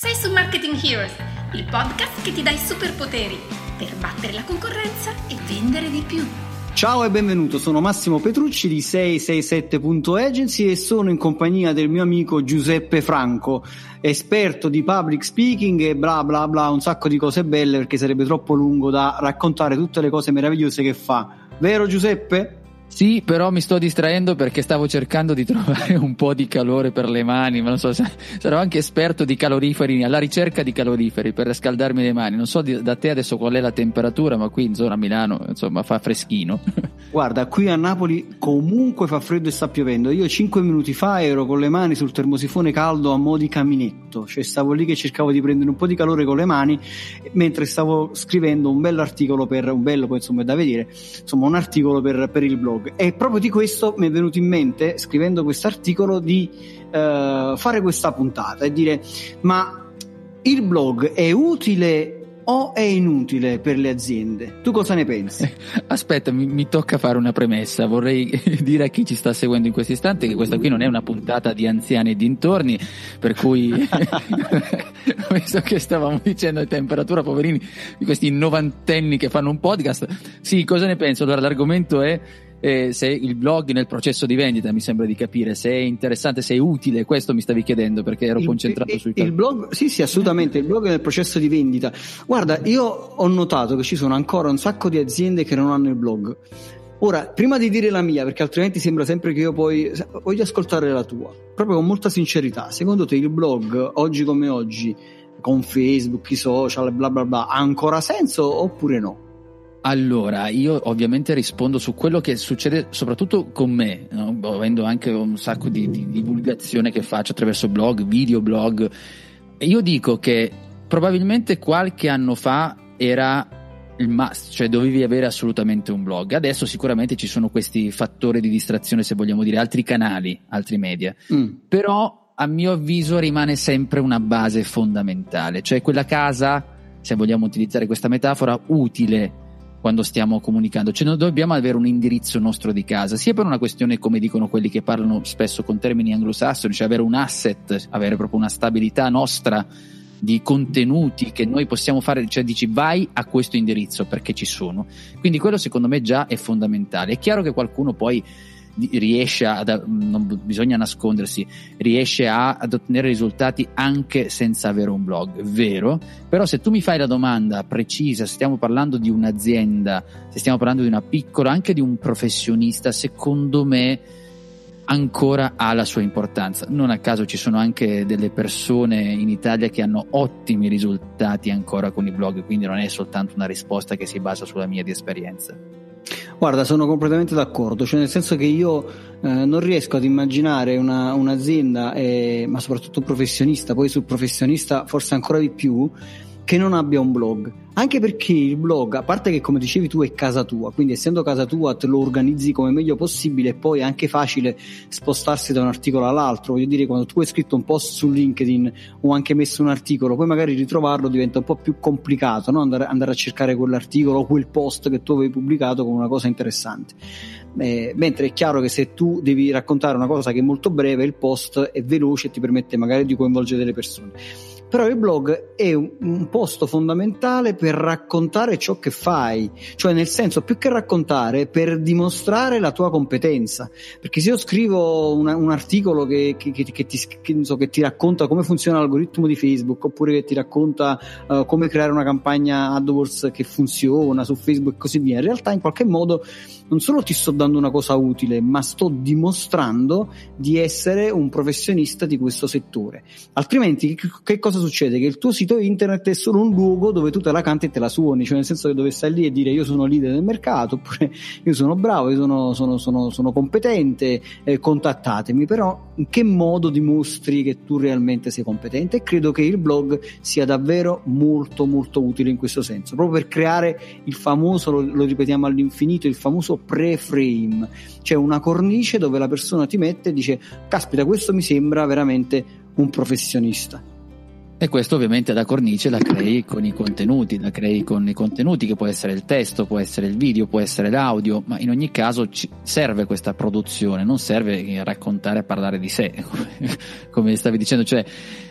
Sei su Marketing Heroes, il podcast che ti dà i superpoteri per battere la concorrenza e vendere di più. Ciao e benvenuto, sono Massimo Petrucci di 667.agency e sono in compagnia del mio amico Giuseppe Franco, esperto di public speaking e bla bla bla, un sacco di cose belle perché sarebbe troppo lungo da raccontare tutte le cose meravigliose che fa. Vero Giuseppe? Sì, però mi sto distraendo perché stavo cercando di trovare un po' di calore per le mani, ma non so sarò anche esperto di caloriferi, alla ricerca di caloriferi per riscaldarmi le mani. Non so da te adesso qual è la temperatura, ma qui in zona Milano, insomma, fa freschino. Guarda, qui a Napoli comunque fa freddo e sta piovendo. Io cinque minuti fa ero con le mani sul termosifone caldo a mo' di caminetto, cioè stavo lì che cercavo di prendere un po' di calore con le mani mentre stavo scrivendo un bell'articolo per un bello, insomma da vedere, insomma un articolo per, per il blog blog e proprio di questo mi è venuto in mente, scrivendo questo articolo, di uh, fare questa puntata e dire ma il blog è utile o è inutile per le aziende? Tu cosa ne pensi? Aspetta, mi, mi, tocca fare una premessa. Vorrei dire a chi ci sta seguendo in questo istante che questa qui non è una puntata di anziani e dintorni, per cui, visto che stavamo dicendo di temperatura, poverini, di questi novantenni che fanno un podcast, sì, cosa ne penso? Allora, l'argomento è eh, se il blog nel processo di vendita mi sembra di capire se è interessante, se è utile, questo mi stavi chiedendo perché ero il, concentrato il, sui il blog, sì sì assolutamente, il blog nel processo di vendita. Guarda io ho notato che ci sono ancora un sacco di aziende che non hanno il blog. Ora prima di dire la mia perché altrimenti sembra sempre che io poi voglio ascoltare la tua proprio con molta sincerità. Secondo te il blog oggi come oggi con Facebook, i social, bla bla bla, ha ancora senso oppure no? Allora, io ovviamente rispondo su quello che succede soprattutto con me, no? avendo anche un sacco di, di, divulgazione che faccio attraverso blog, videoblog. Io dico che probabilmente qualche anno fa era il must, cioè dovevi avere assolutamente un blog. Adesso sicuramente ci sono questi fattori di distrazione, se vogliamo dire, altri canali, altri media. Mm. Però a mio avviso rimane sempre una base fondamentale, cioè quella casa, se vogliamo utilizzare questa metafora, utile quando stiamo comunicando, cioè noi dobbiamo avere un indirizzo nostro di casa, sia per una questione come dicono quelli che parlano spesso con termini anglosassoni, cioè avere un asset, avere proprio una stabilità nostra di contenuti che noi possiamo fare, cioè dici vai a questo indirizzo perché ci sono. Quindi quello secondo me già è fondamentale. È chiaro che qualcuno poi riesce a, non bisogna nascondersi, riesce a, ad ottenere risultati anche senza avere un blog, vero? Però se tu mi fai la domanda precisa, stiamo parlando di un'azienda, se stiamo parlando di una piccola, anche di un professionista, secondo me ancora ha la sua importanza. Non a caso ci sono anche delle persone in Italia che hanno ottimi risultati ancora con i blog, quindi non è soltanto una risposta che si basa sulla mia di esperienza. Guarda, sono completamente d'accordo, cioè nel senso che io eh, non riesco ad immaginare una, un'azienda, eh, ma soprattutto un professionista, poi sul professionista forse ancora di più, che non abbia un blog. Anche perché il blog, a parte che come dicevi tu è casa tua, quindi essendo casa tua te lo organizzi come meglio possibile e poi è anche facile spostarsi da un articolo all'altro. Voglio dire, quando tu hai scritto un post su LinkedIn o anche messo un articolo, poi magari ritrovarlo diventa un po' più complicato, no? andare, andare a cercare quell'articolo o quel post che tu avevi pubblicato con una cosa interessante. Eh, mentre è chiaro che se tu devi raccontare una cosa che è molto breve, il post è veloce e ti permette magari di coinvolgere delle persone però il blog è un, un, posto fondamentale per raccontare ciò che fai, cioè nel senso più che raccontare per dimostrare la tua competenza, perché se io scrivo una, un articolo che, che, che, che ti, so, ti, racconta come funziona l'algoritmo di Facebook oppure che ti racconta uh, come creare una campagna AdWords che funziona su Facebook e così via, in realtà in qualche modo non solo ti sto dando una cosa utile, ma sto dimostrando di essere un professionista di questo settore. Altrimenti che cosa succede? Che il tuo sito internet è solo un luogo dove tu te la canti e te la suoni, cioè nel senso che dove stai lì e dire io sono leader del mercato, oppure io sono bravo, io sono, sono, sono, sono competente, eh, contattatemi, però in che modo dimostri che tu realmente sei competente? E credo che il blog sia davvero molto molto utile in questo senso, proprio per creare il famoso, lo, lo ripetiamo all'infinito, il famoso pre-frame, cioè una cornice dove la persona ti mette e dice caspita questo mi sembra veramente un professionista. E questo ovviamente la cornice la crei con i contenuti, la crei con i contenuti che può essere il testo, può essere il video, può essere l'audio, ma in ogni caso serve questa produzione, non serve raccontare e parlare di sé, come stavi dicendo, cioè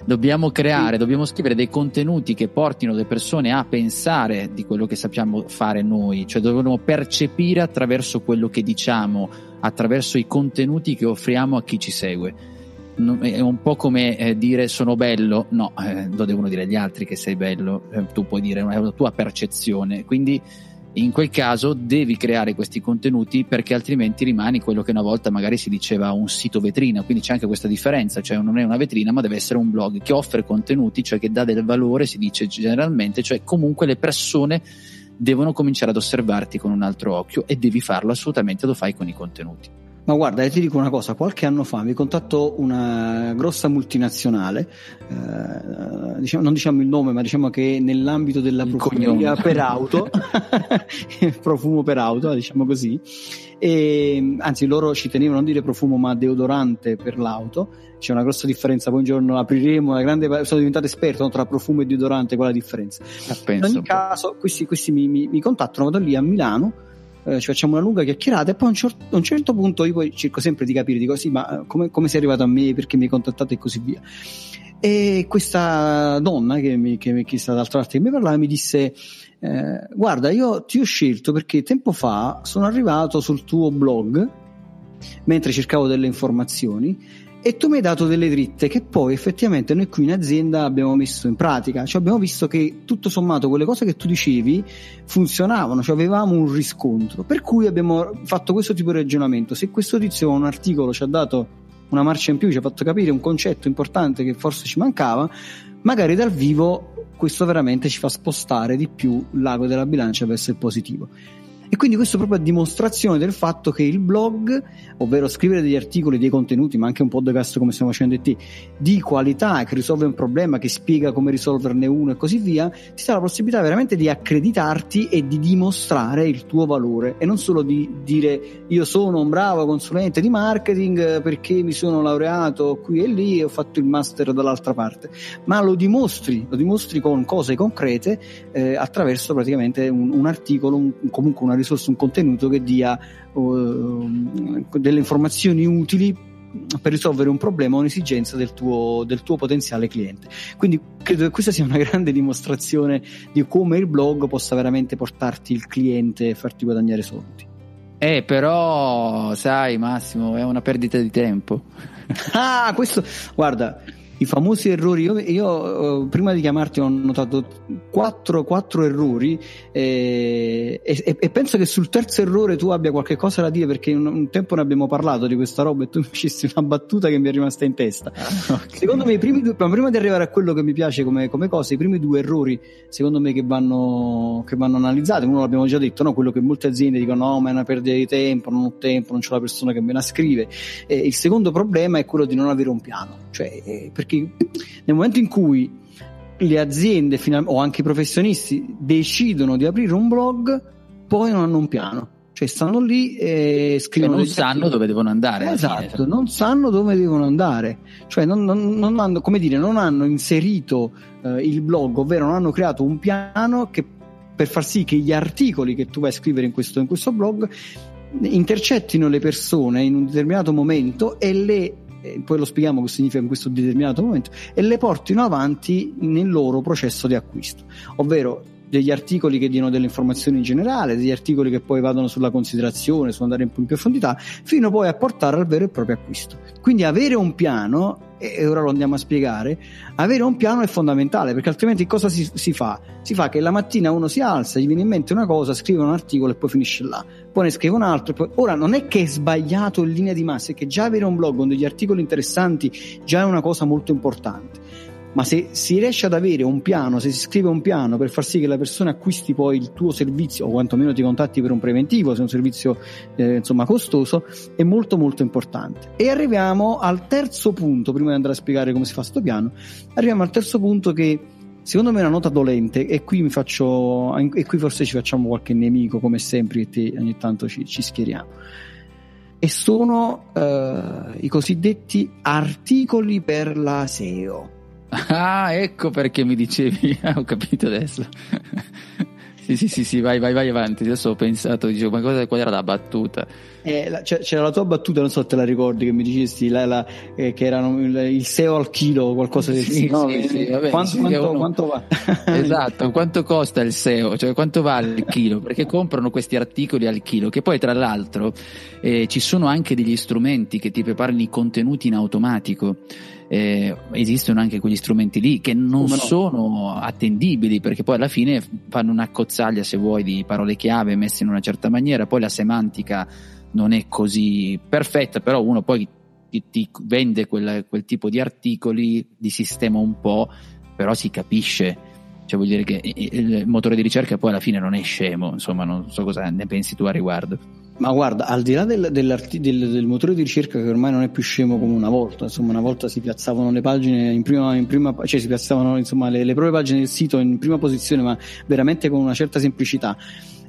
dobbiamo creare, dobbiamo scrivere dei contenuti che portino le persone a pensare di quello che sappiamo fare noi, cioè dobbiamo percepire attraverso quello che diciamo, attraverso i contenuti che offriamo a chi ci segue è un po' come eh, dire sono bello, no, eh, lo devono dire gli altri che sei bello, eh, tu puoi dire è una tua percezione, quindi in quel caso devi creare questi contenuti perché altrimenti rimani quello che una volta magari si diceva un sito vetrina, quindi c'è anche questa differenza, cioè non è una vetrina ma deve essere un blog che offre contenuti, cioè che dà del valore, si dice generalmente, cioè comunque le persone devono cominciare ad osservarti con un altro occhio e devi farlo assolutamente, lo fai con i contenuti. Ma guarda, ti dico una cosa, qualche anno fa mi contattò una grossa multinazionale, eh, diciamo, non diciamo il nome, ma diciamo che nell'ambito della profumeria per auto, profumo per auto, diciamo così, e, anzi loro ci tenevano a dire profumo ma deodorante per l'auto, c'è una grossa differenza, poi un giorno apriremo, una grande, sono diventato esperto tra profumo e deodorante, qual è la differenza? Ah, In ogni caso, questi, questi mi, mi, mi contattano, vado lì a Milano, eh, ci facciamo una lunga chiacchierata e poi a un, certo, un, certo, punto io poi cerco sempre di capire, dico sì, ma eh, come, come sei arrivato a me, perché mi hai contattato e così via. E questa donna che mi, che che sta dall'altra parte che mi parlava mi disse eh, guarda io ti ho scelto perché tempo fa sono arrivato sul tuo blog mentre cercavo delle informazioni e tu mi hai dato delle dritte che poi effettivamente noi qui in azienda abbiamo messo in pratica, cioè abbiamo visto che tutto sommato quelle cose che tu dicevi funzionavano, cioè avevamo un riscontro, per cui abbiamo fatto questo tipo di ragionamento. Se questo tizio un articolo ci ha dato una marcia in più, ci ha fatto capire un concetto importante che forse ci mancava, magari dal vivo questo veramente ci fa spostare di più l'ago della bilancia verso il positivo. E quindi questo proprio a dimostrazione del fatto che il blog, ovvero scrivere degli articoli, dei contenuti, ma anche un podcast come stiamo facendo te, di qualità, che risolve un problema, che spiega come risolverne uno e così via, ti dà la possibilità veramente di accreditarti e di dimostrare il tuo valore. E non solo di dire io sono un bravo consulente di marketing perché mi sono laureato qui e lì e ho fatto il master dall'altra parte, ma lo dimostri, lo dimostri con cose concrete eh, attraverso praticamente un, un articolo, un, comunque una risorsa, un contenuto che dia uh, delle informazioni utili per risolvere un problema o un'esigenza del tuo, del tuo potenziale cliente. Quindi credo che questa sia una grande dimostrazione di come il blog possa veramente portarti il cliente e farti guadagnare soldi. Eh, però, sai, Massimo, è una perdita di tempo. ah, questo, guarda, i famosi errori. Io, io, eh, prima di chiamarti ho notato quattro, quattro errori eh, e, e, penso che sul terzo errore tu abbia qualche cosa da dire perché un, un tempo ne abbiamo parlato di questa roba e tu mi facesti una battuta che mi è rimasta in testa. Ah, okay. Secondo me i primi due, prima di arrivare a quello che mi piace come, come cosa, i primi due errori secondo me che vanno, che vanno analizzati, uno l'abbiamo già detto, no? quello che molte aziende dicono no ma è una perdita di tempo, non ho tempo, non c'è la persona che me la scrive. Eh, il secondo problema è quello di non avere un piano, cioè, eh, perché perché nel momento in cui le aziende o anche i professionisti decidono di aprire un blog, poi non hanno un piano. Cioè stanno lì e scrivono. E non sanno articoli. dove devono andare. Esatto, non sanno dove devono andare. Cioè non, non, non hanno, come dire, non hanno inserito eh, il blog, ovvero non hanno creato un piano che, per far sì che gli articoli che tu vai a scrivere in questo, in questo blog intercettino le persone in un determinato momento e le e poi lo spieghiamo cosa significa in questo determinato momento, e le portino avanti nel loro processo di acquisto, ovvero degli articoli che diano delle informazioni in generale, degli articoli che poi vadano sulla considerazione, su andare in più in profondità, fino poi a portare al vero e proprio acquisto. Quindi avere un piano e ora lo andiamo a spiegare, avere un piano è fondamentale perché altrimenti cosa si, si, fa? Si fa che la mattina uno si alza, gli viene in mente una cosa, scrive un articolo e poi finisce là, poi ne scrive un altro. Poi... Ora non è che è sbagliato in linea di massa, è che già avere un blog con degli articoli interessanti già è una cosa molto importante ma se si riesce ad avere un piano, se si scrive un piano per far sì che la persona acquisti poi il tuo servizio o quantomeno ti contatti per un preventivo, se è un servizio eh, insomma costoso, è molto molto importante. E arriviamo al terzo punto, prima di andare a spiegare come si fa questo piano, arriviamo al terzo punto che secondo me è una nota dolente e qui faccio e qui forse ci facciamo qualche nemico come sempre e te ogni tanto ci, ci schieriamo e sono eh, i cosiddetti articoli per la SEO Ah, ecco perché mi dicevi, ho capito adesso. Sì, sì, sì, sì, vai, vai, vai avanti. Adesso ho pensato, dicevo, ma cosa, qual era la battuta? Eh, la, c'era la tua battuta, non so se te la ricordi, che mi dicesti la, la, eh, che erano il, il, SEO al chilo o qualcosa del sì, no, sì, sì, vabbè, quanto, quanto, quanto, va? esatto, quanto costa il SEO, cioè quanto vale il chilo? Perché comprano questi articoli al chilo, che poi tra l'altro eh, ci sono anche degli strumenti che ti preparano i contenuti in automatico eh, esistono anche quegli strumenti lì che non no? sono attendibili perché poi alla fine fanno una cozzaglia se vuoi di parole chiave messe in una certa maniera, poi la semantica non è così perfetta, però uno poi ti, ti vende quel, quel tipo di articoli, di sistema un po', però si capisce cioè vuol dire che il motore di ricerca poi alla fine non è scemo, insomma non so cosa ne pensi tu a riguardo. Ma guarda, al di là del, del, del, motore di ricerca che ormai non è più scemo come una volta, insomma una volta si piazzavano le pagine in prima, in prima cioè si piazzavano insomma le, le proprie pagine del sito in prima posizione ma veramente con una certa semplicità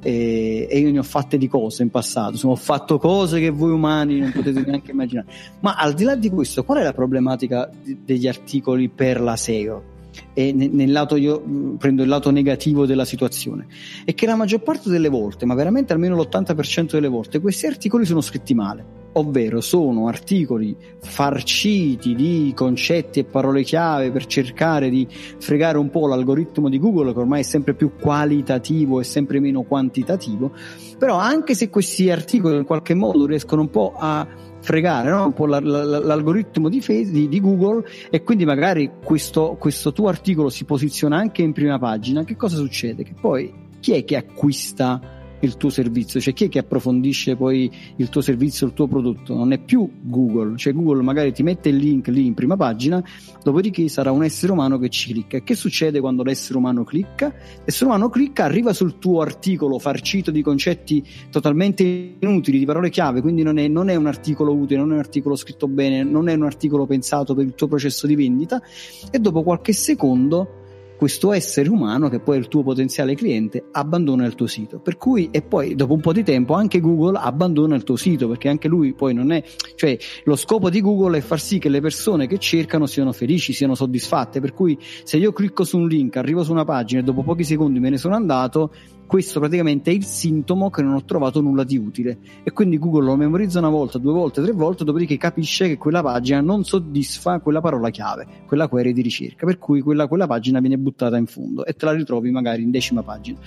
e, io ne ho fatte di cose in passato, insomma, ho fatto cose che voi umani non potete neanche immaginare. Ma al di là di questo, qual è la problematica degli articoli per la SEO? E nel lato io prendo il lato negativo della situazione è che la maggior parte delle volte ma veramente almeno l'80% delle volte questi articoli sono scritti male. Ovvero sono articoli farciti di concetti e parole chiave per cercare di fregare un po' l'algoritmo di Google che ormai è sempre più qualitativo e sempre meno quantitativo. Però anche se questi articoli in qualche modo riescono un po' a fregare no? un po' la, la, l'algoritmo di, di, di, Google e quindi magari questo, questo tuo articolo si posiziona anche in prima pagina, che cosa succede? Che poi chi è che acquista il tuo servizio, cioè chi è che approfondisce poi il tuo servizio, il tuo prodotto, non è più Google, cioè Google magari ti mette il link lì in prima pagina, dopodiché sarà un essere umano che ci clicca. E che succede quando l'essere umano clicca? L'essere umano clicca, arriva sul tuo articolo farcito di concetti totalmente inutili, di parole chiave, quindi non è, non è un articolo utile, non è un articolo scritto bene, non è un articolo pensato per il tuo processo di vendita e dopo qualche secondo questo essere umano, che poi è il tuo potenziale cliente, abbandona il tuo sito. Per cui, e poi dopo un po' di tempo anche Google abbandona il tuo sito, perché anche lui poi non è, cioè lo scopo di Google è far sì che le persone che cercano siano felici, siano soddisfatte. Per cui se io clicco su un link, arrivo su una pagina e dopo pochi secondi me ne sono andato, questo praticamente è il sintomo che non ho trovato nulla di utile e quindi Google lo memorizza una volta, due volte, tre volte, dopodiché capisce che quella pagina non soddisfa quella parola chiave, quella query di ricerca, per cui quella, quella pagina viene buttata in fondo e te la ritrovi magari in decima pagina.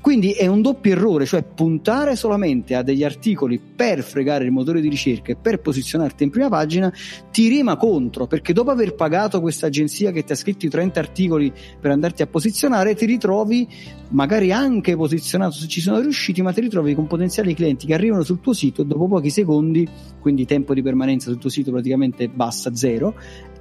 Quindi è un doppio errore, cioè puntare solamente a degli articoli per fregare il motore di ricerca e per posizionarti in prima pagina ti rima contro, perché dopo aver pagato questa agenzia che ti ha scritto i 30 articoli per andarti a posizionare, ti ritrovi magari anche posizionato se ci sono riusciti, ma ti ritrovi con potenziali clienti che arrivano sul tuo sito e dopo pochi secondi, quindi tempo di permanenza sul tuo sito praticamente basta zero,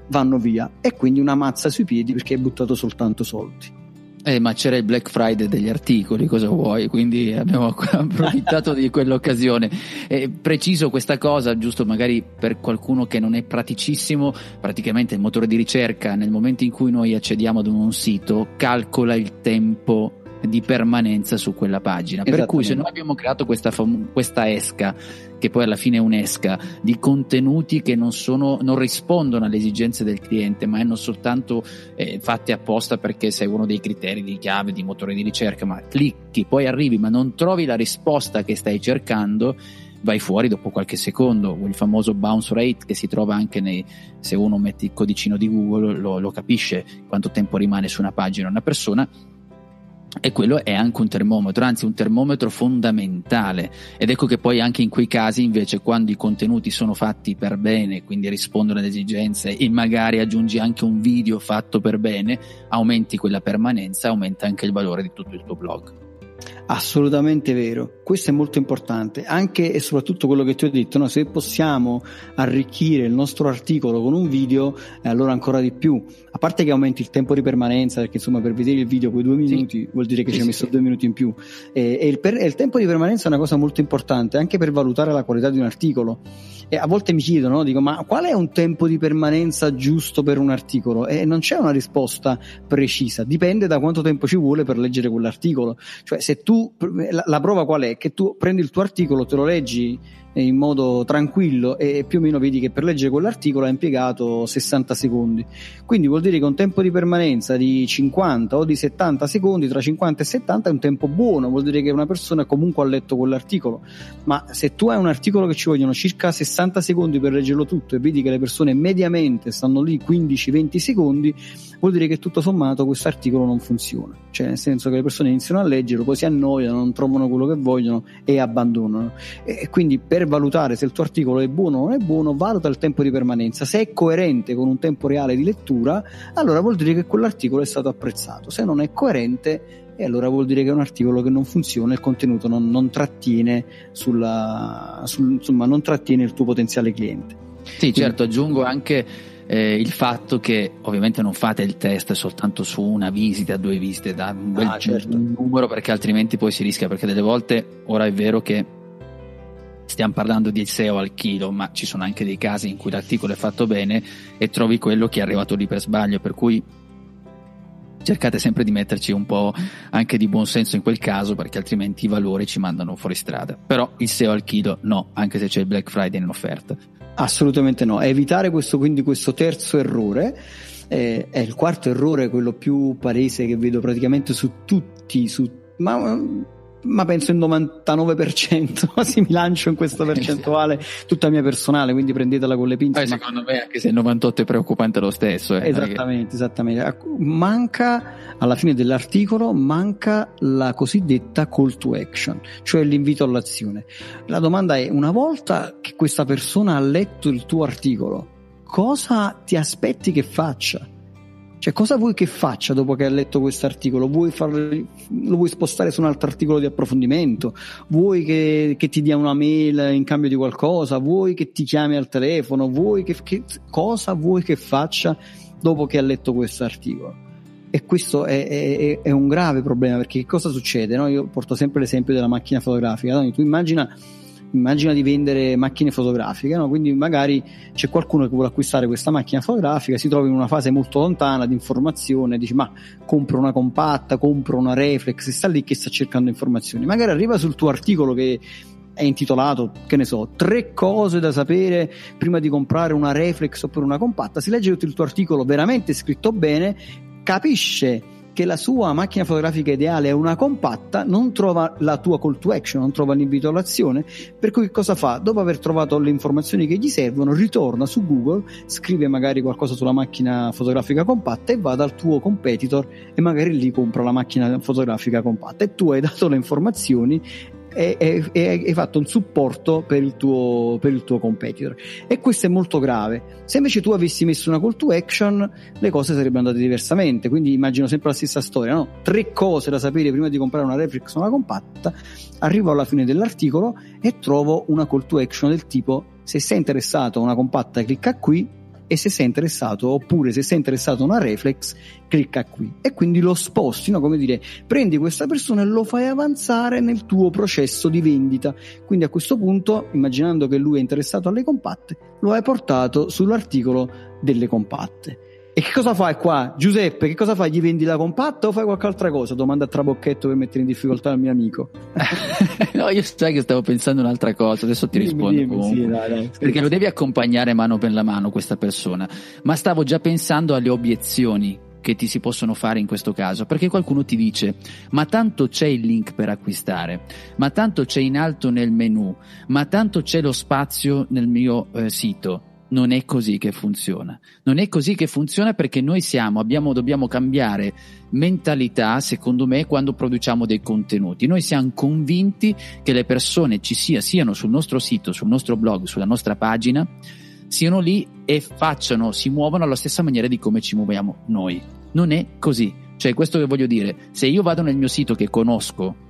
vanno via e quindi una mazza sui piedi perché hai buttato soltanto soldi. Eh, ma c'era il Black Friday degli articoli, cosa vuoi? Quindi abbiamo approfittato di quell'occasione. Eh, preciso questa cosa, giusto magari per qualcuno che non è praticissimo, praticamente il motore di ricerca nel momento in cui noi accediamo ad un sito calcola il tempo di permanenza su quella pagina. Per cui se noi abbiamo creato questa, fam- questa esca, che poi alla fine è un'esca, di contenuti che non, sono, non rispondono alle esigenze del cliente, ma hanno soltanto eh, fatti apposta perché sei uno dei criteri di chiave, di motore di ricerca, ma clicchi, poi arrivi, ma non trovi la risposta che stai cercando, vai fuori dopo qualche secondo, il famoso bounce rate che si trova anche nei, se uno mette il codicino di Google lo, lo capisce quanto tempo rimane su una pagina una persona e quello è anche un termometro, anzi un termometro fondamentale. Ed ecco che poi anche in quei casi, invece, quando i contenuti sono fatti per bene, quindi rispondono alle esigenze e magari aggiungi anche un video fatto per bene, aumenti quella permanenza, aumenta anche il valore di tutto il tuo blog. Assolutamente vero, questo è molto importante, anche e soprattutto quello che ti ho detto, no? se possiamo arricchire il nostro articolo con un video, eh, allora ancora di più, a parte che aumenti il tempo di permanenza, perché insomma per vedere il video quei due minuti sì. vuol dire che sì, ci hai messo sì. due minuti in più, e, e, il per, e il tempo di permanenza è una cosa molto importante, anche per valutare la qualità di un articolo. E a volte mi chiedono, no? dico, ma qual è un tempo di permanenza giusto per un articolo? E non c'è una risposta precisa, dipende da quanto tempo ci vuole per leggere quell'articolo. Cioè, se tu, la, la prova qual è? Che tu prendi il tuo articolo, te lo leggi in modo tranquillo e più o meno vedi che per leggere quell'articolo ha impiegato 60 secondi. Quindi vuol dire che un tempo di permanenza di 50 o di 70 secondi, tra 50 e 70 è un tempo buono, vuol dire che una persona comunque ha letto quell'articolo. Ma se tu hai un articolo che ci vogliono circa 60 secondi per leggerlo tutto e vedi che le persone mediamente stanno lì 15-20 secondi, vuol dire che tutto sommato questo articolo non funziona. Cioè nel senso che le persone iniziano a leggerlo, poi si annoiano, non trovano quello che vogliono e abbandonano. E quindi per valutare se il tuo articolo è buono o non è buono, valuta il tempo di permanenza. Se è coerente con un tempo reale di lettura, allora vuol dire che quell'articolo è stato apprezzato. Se non è coerente, e allora vuol dire che è un articolo che non funziona, il contenuto non, non trattiene, sulla, sul, insomma, non trattiene il tuo potenziale cliente. Sì, certo, aggiungo anche eh, il fatto che ovviamente non fate il test soltanto su una visita, due visite, da un bel ah, certo. numero perché altrimenti poi si rischia perché delle volte ora è vero che stiamo parlando di SEO al chilo, ma ci sono anche dei casi in cui l'articolo è fatto bene e trovi quello che è arrivato lì per sbaglio, per cui cercate sempre di metterci un po' anche di buon senso in quel caso perché altrimenti i valori ci mandano fuori strada. Però il SEO al chilo no, anche se c'è il Black Friday in offerta. Assolutamente no, evitare questo, quindi questo terzo errore. Eh, è il quarto errore, quello più palese che vedo praticamente su tutti, su, ma ma penso il 99%, sì, mi lancio in questa percentuale tutta mia personale, quindi prendetela con le pinze. Ma... Secondo me anche se il 98 è preoccupante lo stesso. Eh, esattamente, che... esattamente. Manca, alla fine dell'articolo, manca la cosiddetta call to action, cioè l'invito all'azione. La domanda è, una volta che questa persona ha letto il tuo articolo, cosa ti aspetti che faccia? Cioè, cosa vuoi che faccia dopo che ha letto questo articolo? Lo vuoi spostare su un altro articolo di approfondimento? Vuoi che, che, ti dia una mail in cambio di qualcosa? Vuoi che ti chiami al telefono? Vuoi che, che cosa vuoi che faccia dopo che ha letto questo articolo? E questo è, è, è, un grave problema perché cosa succede? No? Io porto sempre l'esempio della macchina fotografica. Tu immagina immagina di vendere macchine fotografiche, no? quindi magari c'è qualcuno che vuole acquistare questa macchina fotografica, si trova in una fase molto lontana di informazione, dice ma compro una compatta, compro una reflex, e sta lì che sta cercando informazioni, magari arriva sul tuo articolo che è intitolato, che ne so, tre cose da sapere prima di comprare una reflex oppure una compatta, si legge tutto il tuo articolo veramente scritto bene, capisce che la sua macchina fotografica ideale è una compatta, non trova la tua call to action, non trova l'invito all'azione, per cui cosa fa? Dopo aver trovato le informazioni che gli servono, ritorna su Google, scrive magari qualcosa sulla macchina fotografica compatta e va dal tuo competitor e magari lì compra la macchina fotografica compatta e tu hai dato le informazioni e, e, e, hai fatto un supporto per il, tuo, per il tuo competitor. E questo è molto grave. Se invece tu avessi messo una call to action le cose sarebbero andate diversamente. Quindi immagino sempre la stessa storia no? tre cose da sapere prima di comprare una reflex o una compatta. Arrivo alla fine dell'articolo e trovo una call to action del tipo se sei interessato a una compatta clicca qui e se sei interessato oppure se sei interessato a una reflex clicca qui e quindi lo sposti, no? come dire prendi questa persona e lo fai avanzare nel tuo processo di vendita quindi a questo punto immaginando che lui è interessato alle compatte lo hai portato sull'articolo delle compatte e che cosa fai qua? Giuseppe, che cosa fai? Gli vendi la compatta o fai qualche altra cosa? Domanda a trabocchetto per mettere in difficoltà il mio amico. no, io sai che stavo pensando un'altra cosa, adesso ti dimmi, rispondo dimmi, sì, dai, dai, Perché lo devi accompagnare mano per la mano questa persona. Ma stavo già pensando alle obiezioni che ti si possono fare in questo caso, perché qualcuno ti dice ma tanto c'è il link per acquistare, ma tanto c'è in alto nel menu, ma tanto c'è lo spazio nel mio eh, sito non è così che funziona. Non è così che funziona perché noi siamo, abbiamo, dobbiamo cambiare mentalità, secondo me, quando produciamo dei contenuti. Noi siamo convinti che le persone ci sia, siano sul nostro sito, sul nostro blog, sulla nostra pagina, siano lì e facciano, si muovono alla stessa maniera di come ci muoviamo noi. Non è così. Cioè, questo che voglio dire, se io vado nel mio sito che conosco,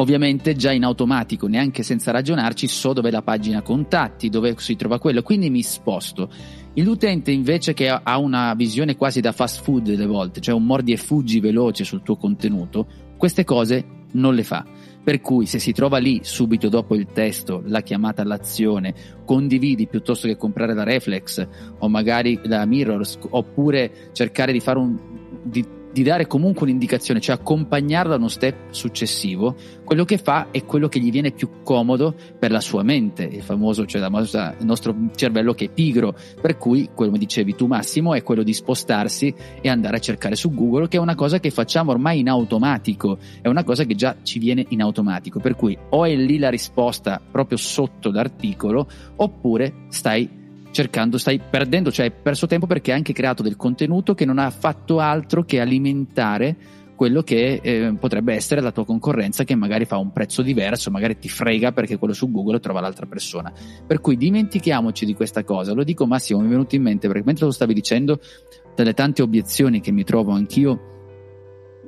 ovviamente già in automatico, neanche senza ragionarci, so dove è la pagina contatti, dove si trova quello, quindi mi sposto. L'utente invece che ha una visione quasi da fast food delle volte, cioè un mordi e fuggi veloce sul tuo contenuto, queste cose non le fa. Per cui se si trova lì subito dopo il testo, la chiamata all'azione, condividi piuttosto che comprare la reflex o magari la mirrors, oppure cercare di fare un, di di dare comunque un'indicazione, cioè accompagnarlo a uno step successivo, quello che fa è quello che gli viene più comodo per la sua mente, il famoso, cioè il nostro cervello che è pigro, per cui, come dicevi tu Massimo, è quello di spostarsi e andare a cercare su Google, che è una cosa che facciamo ormai in automatico, è una cosa che già ci viene in automatico, per cui o è lì la risposta proprio sotto l'articolo, oppure stai cercando, stai perdendo, cioè hai perso tempo perché hai anche creato del contenuto che non ha fatto altro che alimentare quello che eh, potrebbe essere la tua concorrenza che magari fa un prezzo diverso, magari ti frega perché quello su Google trova l'altra persona. Per cui dimentichiamoci di questa cosa. Lo dico Massimo, mi è venuto in mente perché mentre lo stavi dicendo, delle tante obiezioni che mi trovo anch'io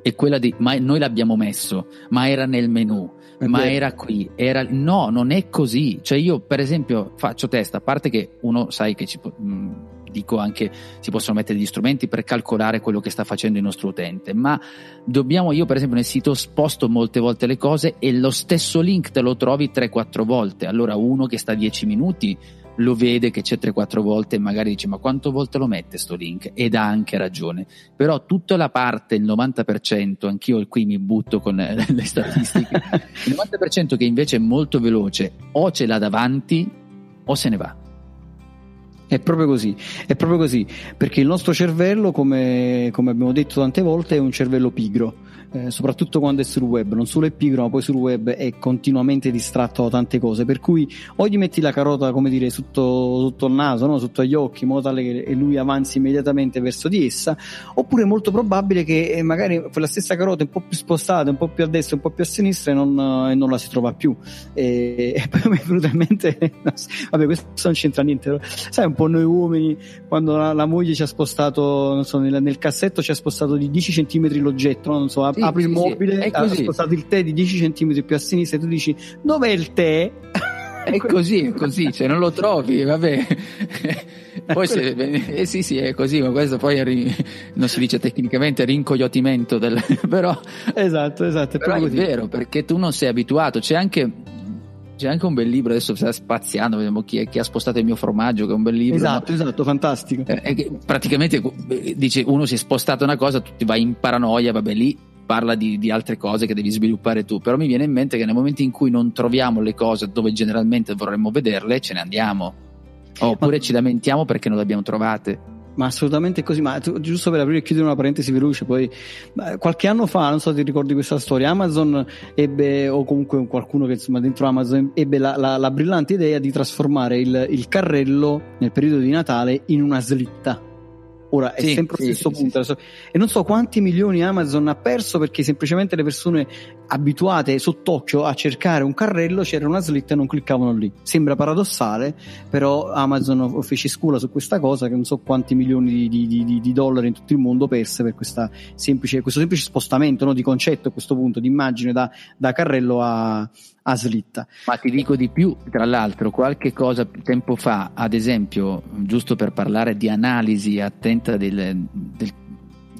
è quella di ma noi l'abbiamo messo, ma era nel menu, ma era qui, era no, non è così. Cioè io per esempio faccio test, a parte che uno sai che ci mh, dico anche si possono mettere degli strumenti per calcolare quello che sta facendo il nostro utente, ma dobbiamo io per esempio nel sito sposto molte volte le cose e lo stesso link te lo trovi 3-4 volte. Allora uno che sta 10 minuti lo vede che c'è 3-4 volte e magari dice ma quanto volte lo mette sto link? Ed ha anche ragione. Però tutta la parte il 90% anch'io qui mi butto con le statistiche il 90% che invece è molto veloce o ce l'ha davanti o se ne va. È proprio così, è proprio così, perché il nostro cervello, come, come abbiamo detto tante volte, è un cervello pigro eh, soprattutto quando è sul web, non solo è pigro, ma poi sul web è continuamente distratto da tante cose. Per cui o gli metti la carota, come dire, sotto, sotto il naso, no? sotto agli occhi, in modo tale che lui avanzi immediatamente verso di essa, oppure è molto probabile che eh, magari quella stessa carota un po' più spostata, un po' più a destra, un po' più a sinistra e non, e non la si trova più. E, e poi mi è venuto in mente, vabbè, questo non c'entra niente, sai un po' noi uomini, quando la, la moglie ci ha spostato, non so, nel, nel cassetto ci ha spostato di 10 cm l'oggetto, no? non so, sì, apri sì, il mobile, sì, ha spostato il tè di 10 cm più a sinistra e tu dici dov'è il tè? È così, è così, cioè non lo trovi, vabbè. Poi se, eh sì, sì, è così, ma questo poi ri, non si dice tecnicamente rincogliotimento del, però Esatto, esatto, è, però è vero, perché tu non sei abituato, c'è anche c'è anche un bel libro, adesso sta spaziando, vediamo chi, è, chi, ha spostato il mio formaggio, che è un bel libro. Esatto, no? esatto, fantastico. Eh, praticamente dice uno si è spostato una cosa, tu ti vai in paranoia, vabbè lì parla di, di, altre cose che devi sviluppare tu, però mi viene in mente che nel momento in cui non troviamo le cose dove generalmente vorremmo vederle, ce ne andiamo. Oppure ma, ci lamentiamo perché non le abbiamo trovate. Ma assolutamente così, ma giusto per aprire e chiudere una parentesi veloce, poi qualche anno fa, non so se ti ricordi questa storia, Amazon ebbe, o comunque qualcuno che insomma dentro Amazon ebbe la, la, la brillante idea di trasformare il, il carrello nel periodo di Natale in una slitta Ora è sì, sempre lo stesso sì, punto. Sì, e non so quanti milioni Amazon ha perso perché semplicemente le persone abituate sott'occhio a cercare un carrello c'era una slitta e non cliccavano lì. Sembra paradossale, però Amazon fece scuola su questa cosa che non so quanti milioni di, di, di, di dollari in tutto il mondo perse per semplice, questo semplice spostamento no, di concetto a questo punto, di immagine da, da carrello a, a slitta. Ma ti dico di più, tra l'altro, qualche cosa tempo fa, ad esempio, giusto per parlare di analisi attenta del, del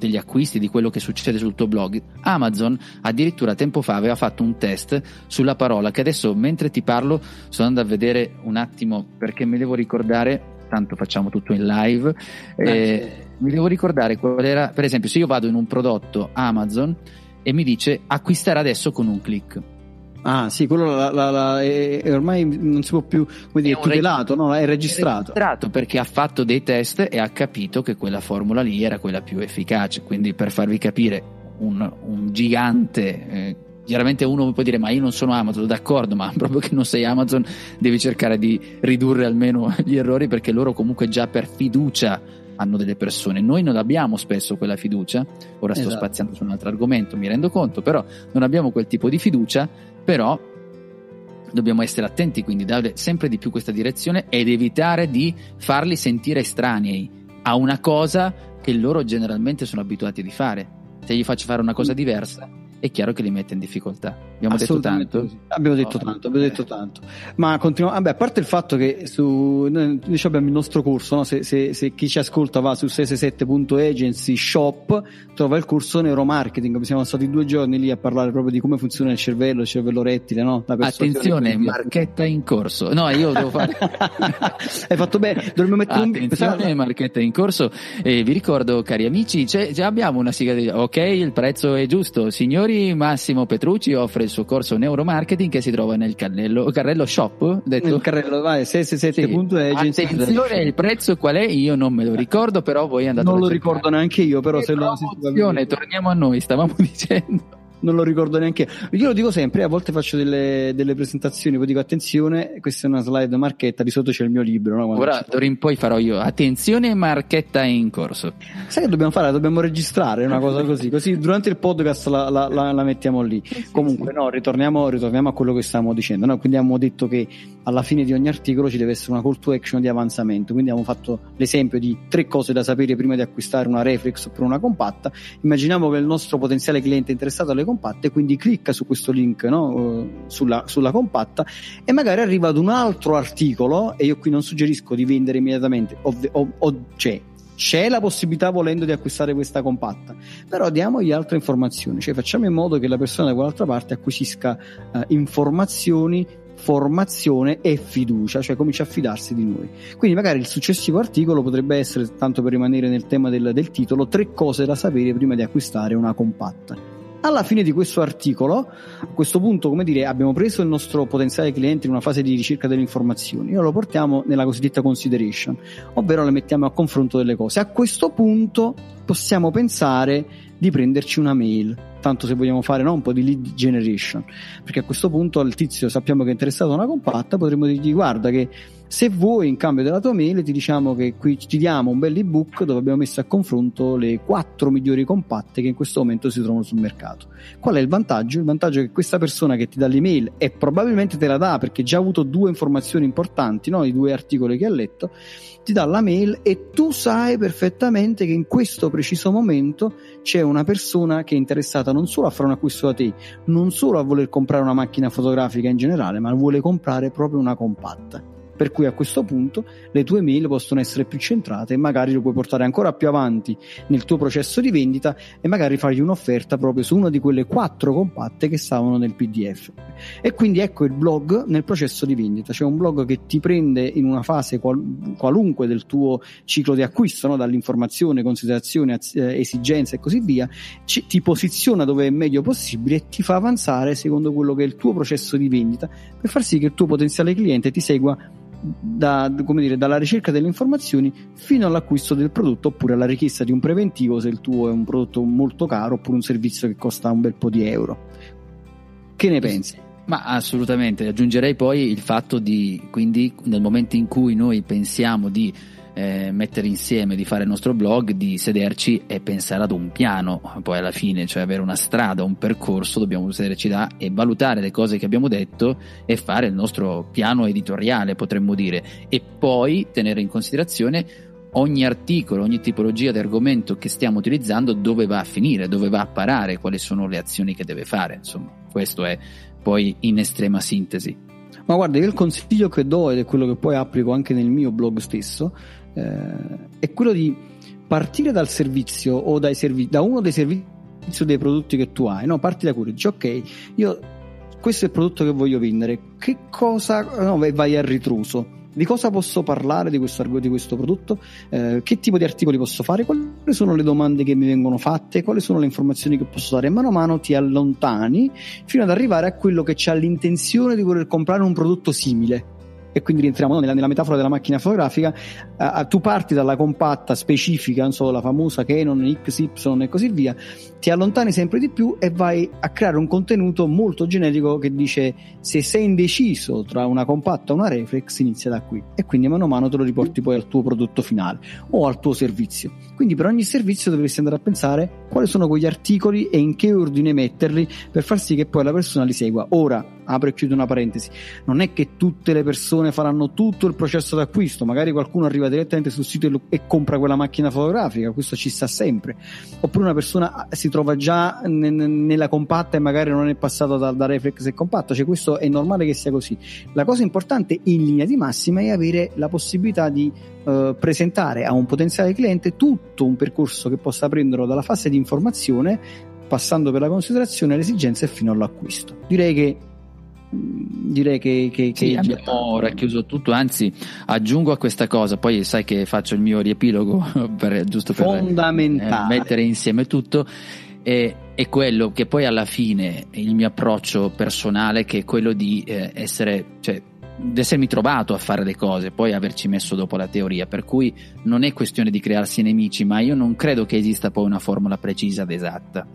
degli acquisti, di quello che succede sul tuo blog, Amazon addirittura tempo fa aveva fatto un test sulla parola che adesso mentre ti parlo sto andando a vedere un attimo perché mi devo ricordare, tanto facciamo tutto in live, eh, mi devo ricordare qual era, per esempio se io vado in un prodotto Amazon e mi dice acquistare adesso con un click Ah, sì, quello la, la, la, è, è ormai non si può più come dire, è tutelato, reg- no? È registrato. È registrato perché ha fatto dei test e ha capito che quella formula lì era quella più efficace. Quindi, per farvi capire, un, un gigante. Eh, chiaramente uno può dire ma io non sono Amazon, d'accordo, ma proprio che non sei Amazon devi cercare di ridurre almeno gli errori perché loro comunque già per fiducia hanno delle persone. Noi non abbiamo spesso quella fiducia, ora sto esatto. spaziando su un altro argomento, mi rendo conto, però non abbiamo quel tipo di fiducia però dobbiamo essere attenti quindi dare sempre di più questa direzione ed evitare di farli sentire estranei a una cosa che loro generalmente sono abituati a fare. Se gli faccio fare una cosa diversa, è chiaro che li mette in difficoltà. Abbiamo detto tanto? Sì. Abbiamo detto no, tanto, abbiamo detto tanto. Ma continuiamo, vabbè, a parte il fatto che su, noi abbiamo il nostro corso, no? se, se, se, chi ci ascolta va su 667.agency shop, trova il corso neuromarketing, siamo stati due giorni lì a parlare proprio di come funziona il cervello, il cervello rettile, no? Attenzione, marchetta in corso. No, io devo fare... Hai fatto bene, dovremmo mettere Attenzione, un... marchetta in corso. E vi ricordo, cari amici, già abbiamo una sigla di... Ok, il prezzo è giusto. Signori, Massimo Petrucci offre suo corso neuromarketing che si trova nel carrello, carrello shop. Detto. Nel carrello, vai, 667.agency. Sì. Attenzione, il prezzo qual è? Io non me lo ricordo, però voi andate Non lo ricordo neanche io, però e se lo... Torniamo a noi, stavamo dicendo non lo ricordo neanche. Io lo dico sempre, a volte faccio delle, delle, presentazioni, poi dico attenzione, questa è una slide marchetta, di sotto c'è il mio libro. No? Ora d'ora in poi farò io, attenzione marchetta in corso. Sai che dobbiamo fare? Dobbiamo registrare una cosa così, così durante il podcast la, la, la, la mettiamo lì. Comunque no, ritorniamo, ritorniamo, a quello che stavamo dicendo. No? Quindi abbiamo detto che alla fine di ogni articolo ci deve essere una call to action di avanzamento, quindi abbiamo fatto l'esempio di tre cose da sapere prima di acquistare una reflex oppure una compatta. Immaginiamo che il nostro potenziale cliente è interessato alle compatte, quindi clicca su questo link no? Eh, sulla, sulla, compatta e magari arriva ad un altro articolo e io qui non suggerisco di vendere immediatamente, o, o, o c'è, c'è la possibilità volendo di acquistare questa compatta, però diamogli altre informazioni, cioè facciamo in modo che la persona da quell'altra parte acquisisca uh, informazioni formazione e fiducia, cioè comincia a fidarsi di noi. Quindi magari il successivo articolo potrebbe essere, tanto per rimanere nel tema del, del titolo, tre cose da sapere prima di acquistare una compatta. Alla fine di questo articolo, a questo punto, come dire, abbiamo preso il nostro potenziale cliente in una fase di ricerca delle informazioni e lo portiamo nella cosiddetta consideration, ovvero le mettiamo a confronto delle cose. A questo punto possiamo pensare di prenderci una mail, tanto se vogliamo fare no, un po' di lead generation, perché a questo punto al tizio sappiamo che è interessato a una compatta, potremmo dirgli guarda che se vuoi, in cambio della tua mail, ti diciamo che qui ti diamo un bel ebook dove abbiamo messo a confronto le quattro migliori compatte che in questo momento si trovano sul mercato. Qual è il vantaggio? Il vantaggio è che questa persona che ti dà l'email e probabilmente te la dà perché già ha avuto due informazioni importanti, no? i due articoli che ha letto, ti dà la mail e tu sai perfettamente che in questo preciso momento c'è una persona che è interessata non solo a fare un acquisto da te, non solo a voler comprare una macchina fotografica in generale, ma vuole comprare proprio una compatta per cui a questo punto le tue mail possono essere più centrate e magari lo puoi portare ancora più avanti nel tuo processo di vendita e magari fargli un'offerta proprio su una di quelle quattro compatte che stavano nel PDF. E quindi ecco il blog nel processo di vendita, cioè un blog che ti prende in una fase qual- qualunque del tuo ciclo di acquisto, no? dall'informazione, considerazione, az- eh, esigenza e così via, ci- ti posiziona dove è meglio possibile e ti fa avanzare secondo quello che è il tuo processo di vendita per far sì che il tuo potenziale cliente ti segua da, dire, dalla ricerca delle informazioni fino all'acquisto del prodotto oppure alla richiesta di un preventivo se il tuo è un prodotto molto caro oppure un servizio che costa un bel po' di euro. Che ne pensi? Ma assolutamente, aggiungerei poi il fatto di, quindi nel momento in cui noi pensiamo di eh, mettere insieme, di fare il nostro blog, di sederci e pensare ad un piano, poi alla fine, cioè avere una strada, un percorso, dobbiamo sederci là e valutare le cose che abbiamo detto e fare il nostro piano editoriale, potremmo dire, e poi tenere in considerazione ogni articolo, ogni tipologia di argomento che stiamo utilizzando, dove va a finire, dove va a parare, quali sono le azioni che deve fare, insomma, questo è poi in estrema sintesi. Ma guarda, io il consiglio che do ed è quello che poi applico anche nel mio blog stesso eh, è quello di partire dal servizio o servi- da uno dei servizi dei prodotti che tu hai, no? Parti da quello, dici ok, io questo è il prodotto che voglio vendere, che cosa no, vai a ritroso. Di cosa posso parlare di questo, di questo prodotto, eh, che tipo di articoli posso fare, quali sono le domande che mi vengono fatte, quali sono le informazioni che posso dare. Mano a mano ti allontani fino ad arrivare a quello che ha l'intenzione di voler comprare un prodotto simile e quindi rientriamo nella, nella, metafora della macchina fotografica, uh, tu parti dalla compatta specifica, non so, la famosa Canon XY e così via, ti allontani sempre di più e vai a creare un contenuto molto generico che dice se sei indeciso tra una compatta e una reflex inizia da qui e quindi mano a mano te lo riporti poi al tuo prodotto finale o al tuo servizio. Quindi per ogni servizio dovresti andare a pensare quali sono quegli articoli e in che ordine metterli per far sì che poi la persona li segua. Ora, apro e chiudo una parentesi, non è che tutte le persone faranno tutto il processo d'acquisto, magari qualcuno arriva direttamente sul sito e, compra quella macchina fotografica, questo ci sta sempre, oppure una persona si trova già nella compatta e magari non è passato da, da reflex e compatta, cioè questo è normale che sia così. La cosa importante in linea di massima è avere la possibilità di eh, presentare a un potenziale cliente tutto un percorso che possa prenderlo dalla fase di informazione, passando per la considerazione, le esigenze fino all'acquisto. Direi che direi che, che, sì, abbiamo racchiuso tutto anzi aggiungo a questa cosa poi sai che faccio il mio riepilogo per, giusto per eh, mettere insieme tutto e, è quello che poi alla fine il mio approccio personale che è quello di eh, essere cioè, di essermi trovato a fare le cose, poi averci messo dopo la teoria, per cui non è questione di crearsi nemici, ma io non credo che esista poi una formula precisa ed esatta.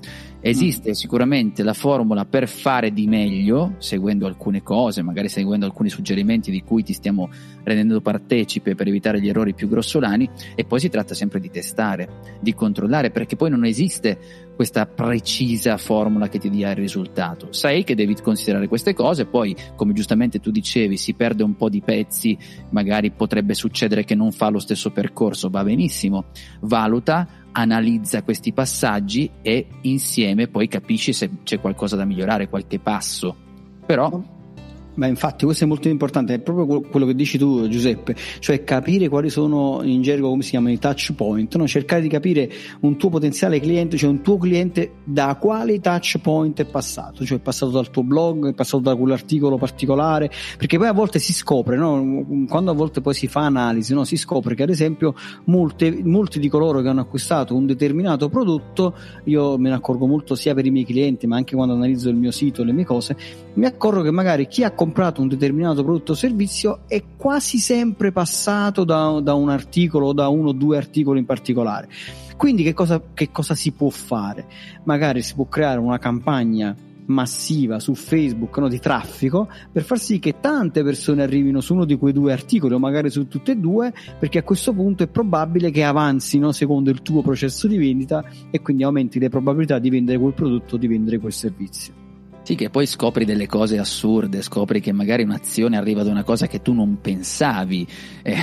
Esiste mm. sicuramente la formula per fare di meglio, seguendo alcune cose, magari seguendo alcuni suggerimenti di cui ti stiamo rendendo partecipe per evitare gli errori più grossolani, e poi si tratta sempre di testare, di controllare, perché poi non esiste questa precisa formula che ti dia il risultato. Sai che devi considerare queste cose, poi come giustamente tu dicevi, si perde un po' di pezzi, magari potrebbe succedere che non fa lo stesso percorso, va benissimo, valuta, analizza questi passaggi e insieme poi capisci se c'è qualcosa da migliorare, qualche passo. Però ma infatti questo è molto importante, è proprio quello che dici tu Giuseppe, cioè capire quali sono in gergo come si chiamano i touch point, no? cercare di capire un tuo potenziale cliente, cioè un tuo cliente da quale touch point è passato, cioè è passato dal tuo blog, è passato da quell'articolo particolare, perché poi a volte si scopre, no? quando a volte poi si fa analisi, no? si scopre che ad esempio molte, molti di coloro che hanno acquistato un determinato prodotto, io me ne accorgo molto sia per i miei clienti ma anche quando analizzo il mio sito, le mie cose, mi accorgo che magari chi ha comprato comprato un determinato prodotto o servizio è quasi sempre passato da, da un articolo o da uno o due articoli in particolare. Quindi che cosa, che cosa si può fare? Magari si può creare una campagna massiva su Facebook no, di traffico per far sì che tante persone arrivino su uno di quei due articoli o magari su tutte e due perché a questo punto è probabile che avanzino secondo il tuo processo di vendita e quindi aumenti le probabilità di vendere quel prodotto o di vendere quel servizio. Sì, che poi scopri delle cose assurde, scopri che magari un'azione arriva da una cosa che tu non pensavi. Eh,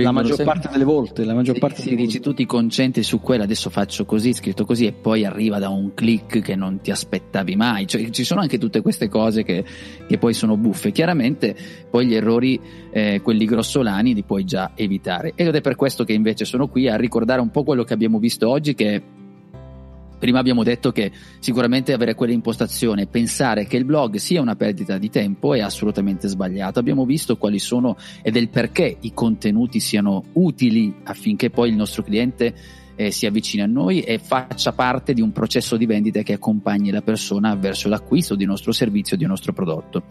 la maggior sempre... parte delle volte, la maggior sì, parte sì, dici tu ti concentri su quello, adesso faccio così, scritto così e poi arriva da un click che non ti aspettavi mai. Cioè, ci sono anche tutte queste cose che, che poi sono buffe. Chiaramente poi gli errori, eh, quelli grossolani, li puoi già evitare. Ed è per questo che invece sono qui a ricordare un po' quello che abbiamo visto oggi che Prima abbiamo detto che sicuramente avere quell'impostazione, pensare che il blog sia una perdita di tempo è assolutamente sbagliato. Abbiamo visto quali sono e del perché i contenuti siano utili affinché poi il nostro cliente eh, si avvicini a noi e faccia parte di un processo di vendita che accompagni la persona verso l'acquisto di nostro servizio, di nostro prodotto.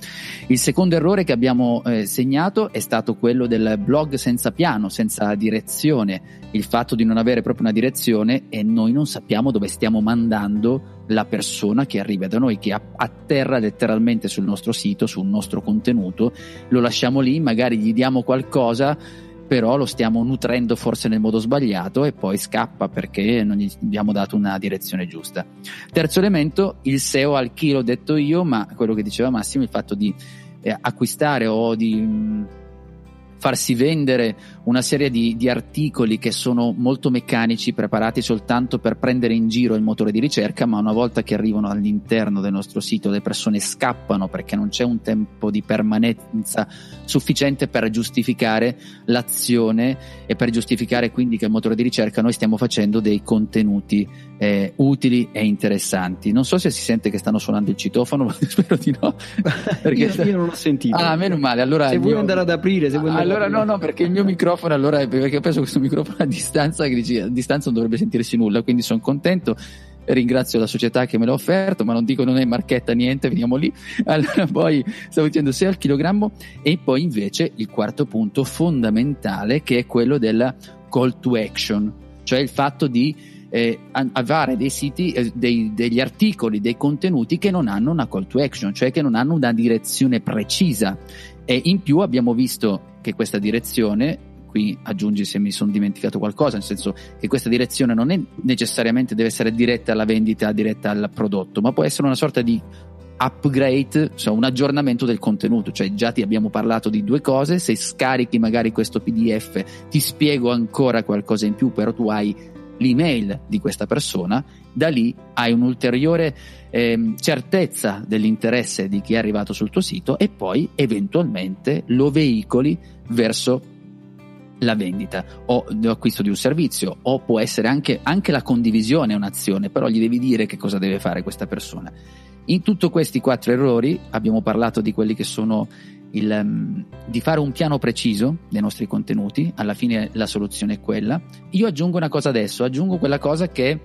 Il secondo errore che abbiamo eh, segnato è stato quello del blog senza piano, senza direzione, il fatto di non avere proprio una direzione e noi non sappiamo dove stiamo mandando la persona che arriva da noi, che atterra letteralmente sul nostro sito, sul nostro contenuto, lo lasciamo lì, magari gli diamo qualcosa però lo stiamo nutrendo forse nel modo sbagliato e poi scappa perché non gli abbiamo dato una direzione giusta. Terzo elemento, il SEO al chilo detto io, ma quello che diceva Massimo, il fatto di eh, acquistare o di mh, farsi vendere una serie di, di, articoli che sono molto meccanici, preparati soltanto per prendere in giro il motore di ricerca, ma una volta che arrivano all'interno del nostro sito le persone scappano perché non c'è un tempo di permanenza sufficiente per giustificare l'azione e per giustificare quindi che il motore di ricerca noi stiamo facendo dei contenuti eh, utili e interessanti. Non so se si sente che stanno suonando il citofono, ma spero di no. Perché io, io non l'ho sentito. Ah, meno male. Allora se vuoi andare ad aprire, se vuoi andare allora no, no, perché il mio microfono, allora, perché ho preso questo microfono a distanza, che dici, a distanza non dovrebbe sentirsi nulla, quindi sono contento. Ringrazio la società che me l'ha offerto, ma non dico non è marchetta niente, veniamo lì. Allora, poi stavo dicendo 6 al chilogrammo, e poi invece il quarto punto fondamentale che è quello della call to action, cioè il fatto di eh, avere dei siti, eh, dei, degli articoli, dei contenuti che non hanno una call to action, cioè che non hanno una direzione precisa. E in più abbiamo visto che questa direzione qui aggiungi se mi sono dimenticato qualcosa, nel senso che questa direzione non è necessariamente deve essere diretta alla vendita, diretta al prodotto, ma può essere una sorta di upgrade, cioè un aggiornamento del contenuto, cioè già ti abbiamo parlato di due cose, se scarichi magari questo PDF ti spiego ancora qualcosa in più, però tu hai l'email di questa persona, da lì hai un'ulteriore eh, certezza dell'interesse di chi è arrivato sul tuo sito e poi eventualmente lo veicoli verso la vendita o l'acquisto di un servizio o può essere anche, anche la condivisione un'azione, però gli devi dire che cosa deve fare questa persona. In tutti questi quattro errori abbiamo parlato di quelli che sono il, um, di fare un piano preciso dei nostri contenuti, alla fine la soluzione è quella. Io aggiungo una cosa adesso, aggiungo quella cosa che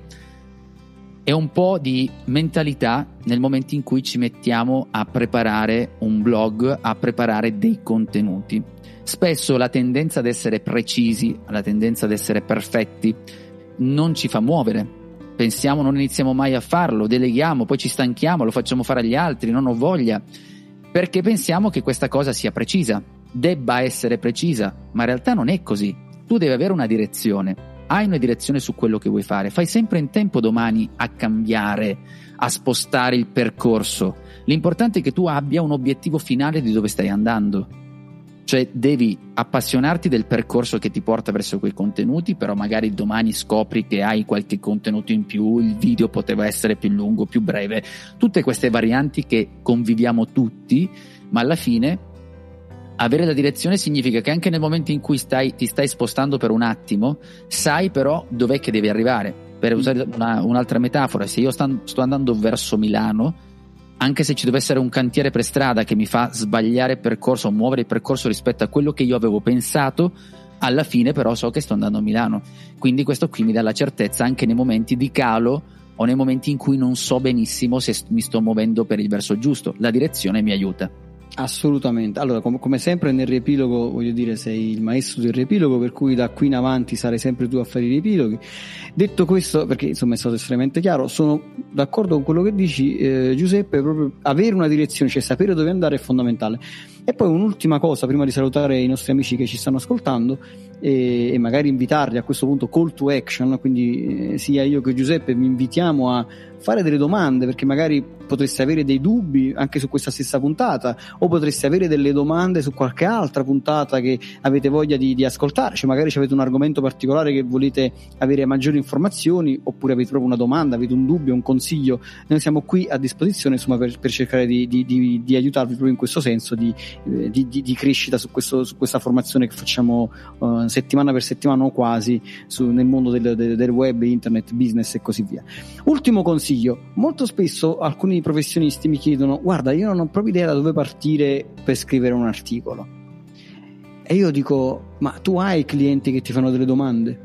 è un po' di mentalità nel momento in cui ci mettiamo a preparare un blog, a preparare dei contenuti. Spesso la tendenza ad essere precisi, la tendenza ad essere perfetti, non ci fa muovere. Pensiamo non iniziamo mai a farlo, deleghiamo, poi ci stanchiamo, lo facciamo fare agli altri, non ho voglia perché pensiamo che questa cosa sia precisa, debba essere precisa, ma in realtà non è così. Tu devi avere una direzione, hai una direzione su quello che vuoi fare, fai sempre in tempo domani a cambiare, a spostare il percorso. L'importante è che tu abbia un obiettivo finale di dove stai andando. Cioè devi appassionarti del percorso che ti porta verso quei contenuti, però magari domani scopri che hai qualche contenuto in più, il video poteva essere più lungo, più breve, tutte queste varianti che conviviamo tutti, ma alla fine avere la direzione significa che anche nel momento in cui stai, ti stai spostando per un attimo, sai però dov'è che devi arrivare. Per usare una, un'altra metafora, se io sto andando verso Milano, anche se ci dovesse essere un cantiere per strada che mi fa sbagliare percorso, muovere il percorso rispetto a quello che io avevo pensato, alla fine però so che sto andando a Milano. Quindi questo qui mi dà la certezza anche nei momenti di calo o nei momenti in cui non so benissimo se mi sto muovendo per il verso giusto. La direzione mi aiuta. Assolutamente. Allora, com- come sempre nel riepilogo, voglio dire, sei il maestro del riepilogo, per cui da qui in avanti sarai sempre tu a fare i riepiloghi. Detto questo, perché insomma è stato estremamente chiaro, sono d'accordo con quello che dici, eh, Giuseppe, proprio avere una direzione, cioè sapere dove andare è fondamentale. E poi un'ultima cosa, prima di salutare i nostri amici che ci stanno ascoltando e, e magari invitarli a questo punto call to action, quindi eh, sia io che Giuseppe vi invitiamo a fare delle domande perché magari potreste avere dei dubbi anche su questa stessa puntata o potreste avere delle domande su qualche altra puntata che avete voglia di, di ascoltare, cioè magari avete un argomento particolare che volete avere maggiori informazioni oppure avete proprio una domanda, avete un dubbio, un consiglio, noi siamo qui a disposizione insomma per, per cercare di, di, di, aiutarvi proprio in questo senso di, eh, crescita su, questo, su, questa formazione che facciamo uh, settimana per settimana o quasi su, nel mondo del, del, del web, internet, business e così via. Ultimo consiglio consiglio. Molto spesso alcuni professionisti mi chiedono: Guarda, io non ho proprio idea da dove partire per scrivere un articolo. E io dico: Ma tu hai clienti che ti fanno delle domande?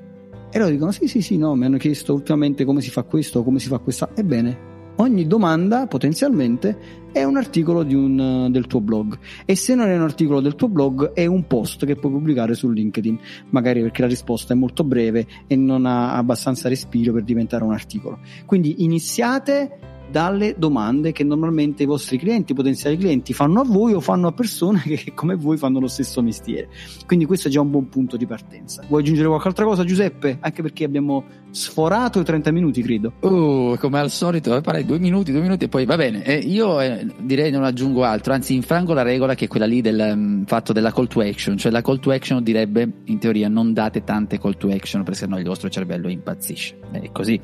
E loro dicono: Sì, sì, sì, no, mi hanno chiesto ultimamente come si fa questo come si fa questa. Ebbene, ogni domanda potenzialmente è un articolo un, del tuo blog. E se non è un articolo del tuo blog è un post che puoi pubblicare su LinkedIn. Magari perché la risposta è molto breve e non ha abbastanza respiro per diventare un articolo. Quindi iniziate dalle domande che normalmente i vostri clienti, i potenziali clienti fanno a voi o fanno a persone che come voi fanno lo stesso mestiere. Quindi questo è già un buon punto di partenza. Vuoi aggiungere qualche altra cosa Giuseppe? Anche perché abbiamo sforato i 30 minuti credo. Oh, come al solito, eh, parli due minuti, due minuti e poi va bene. Eh, io eh, direi non aggiungo altro, anzi infrango la regola che è quella lì del um, fatto della call to action, cioè la call to action direbbe in teoria non date tante call to action perché sennò il vostro cervello impazzisce. È così.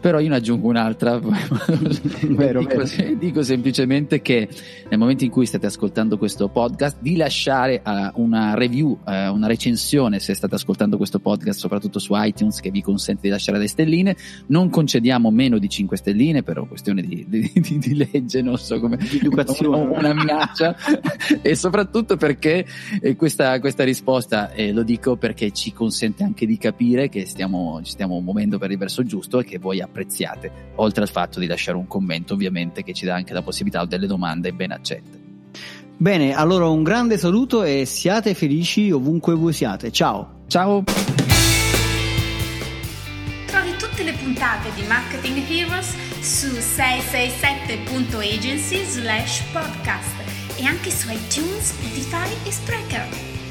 Però io ne aggiungo un'altra vero, dico, vero. dico, semplicemente che nel momento in cui state ascoltando questo podcast, di lasciare uh, una review, uh, una recensione se state ascoltando questo podcast, soprattutto su iTunes, che vi consente di lasciare le stelline. Non concediamo meno di 5 stelline per questione di, di, di, di legge, non so come educazione, una minaccia, e soprattutto perché eh, questa, questa risposta, eh, lo dico perché ci consente anche di capire che stiamo, ci stiamo muovendo per il verso giusto e che voi apprezziate, oltre al fatto di lasciare un commento ovviamente che ci dà anche la possibilità delle domande ben accette. Bene, allora un grande saluto e siate felici ovunque voi siate. Ciao. Ciao. Trovi tutte le puntate di Marketing Heroes su 667.agency slash podcast e anche su iTunes, Spotify e Spreaker.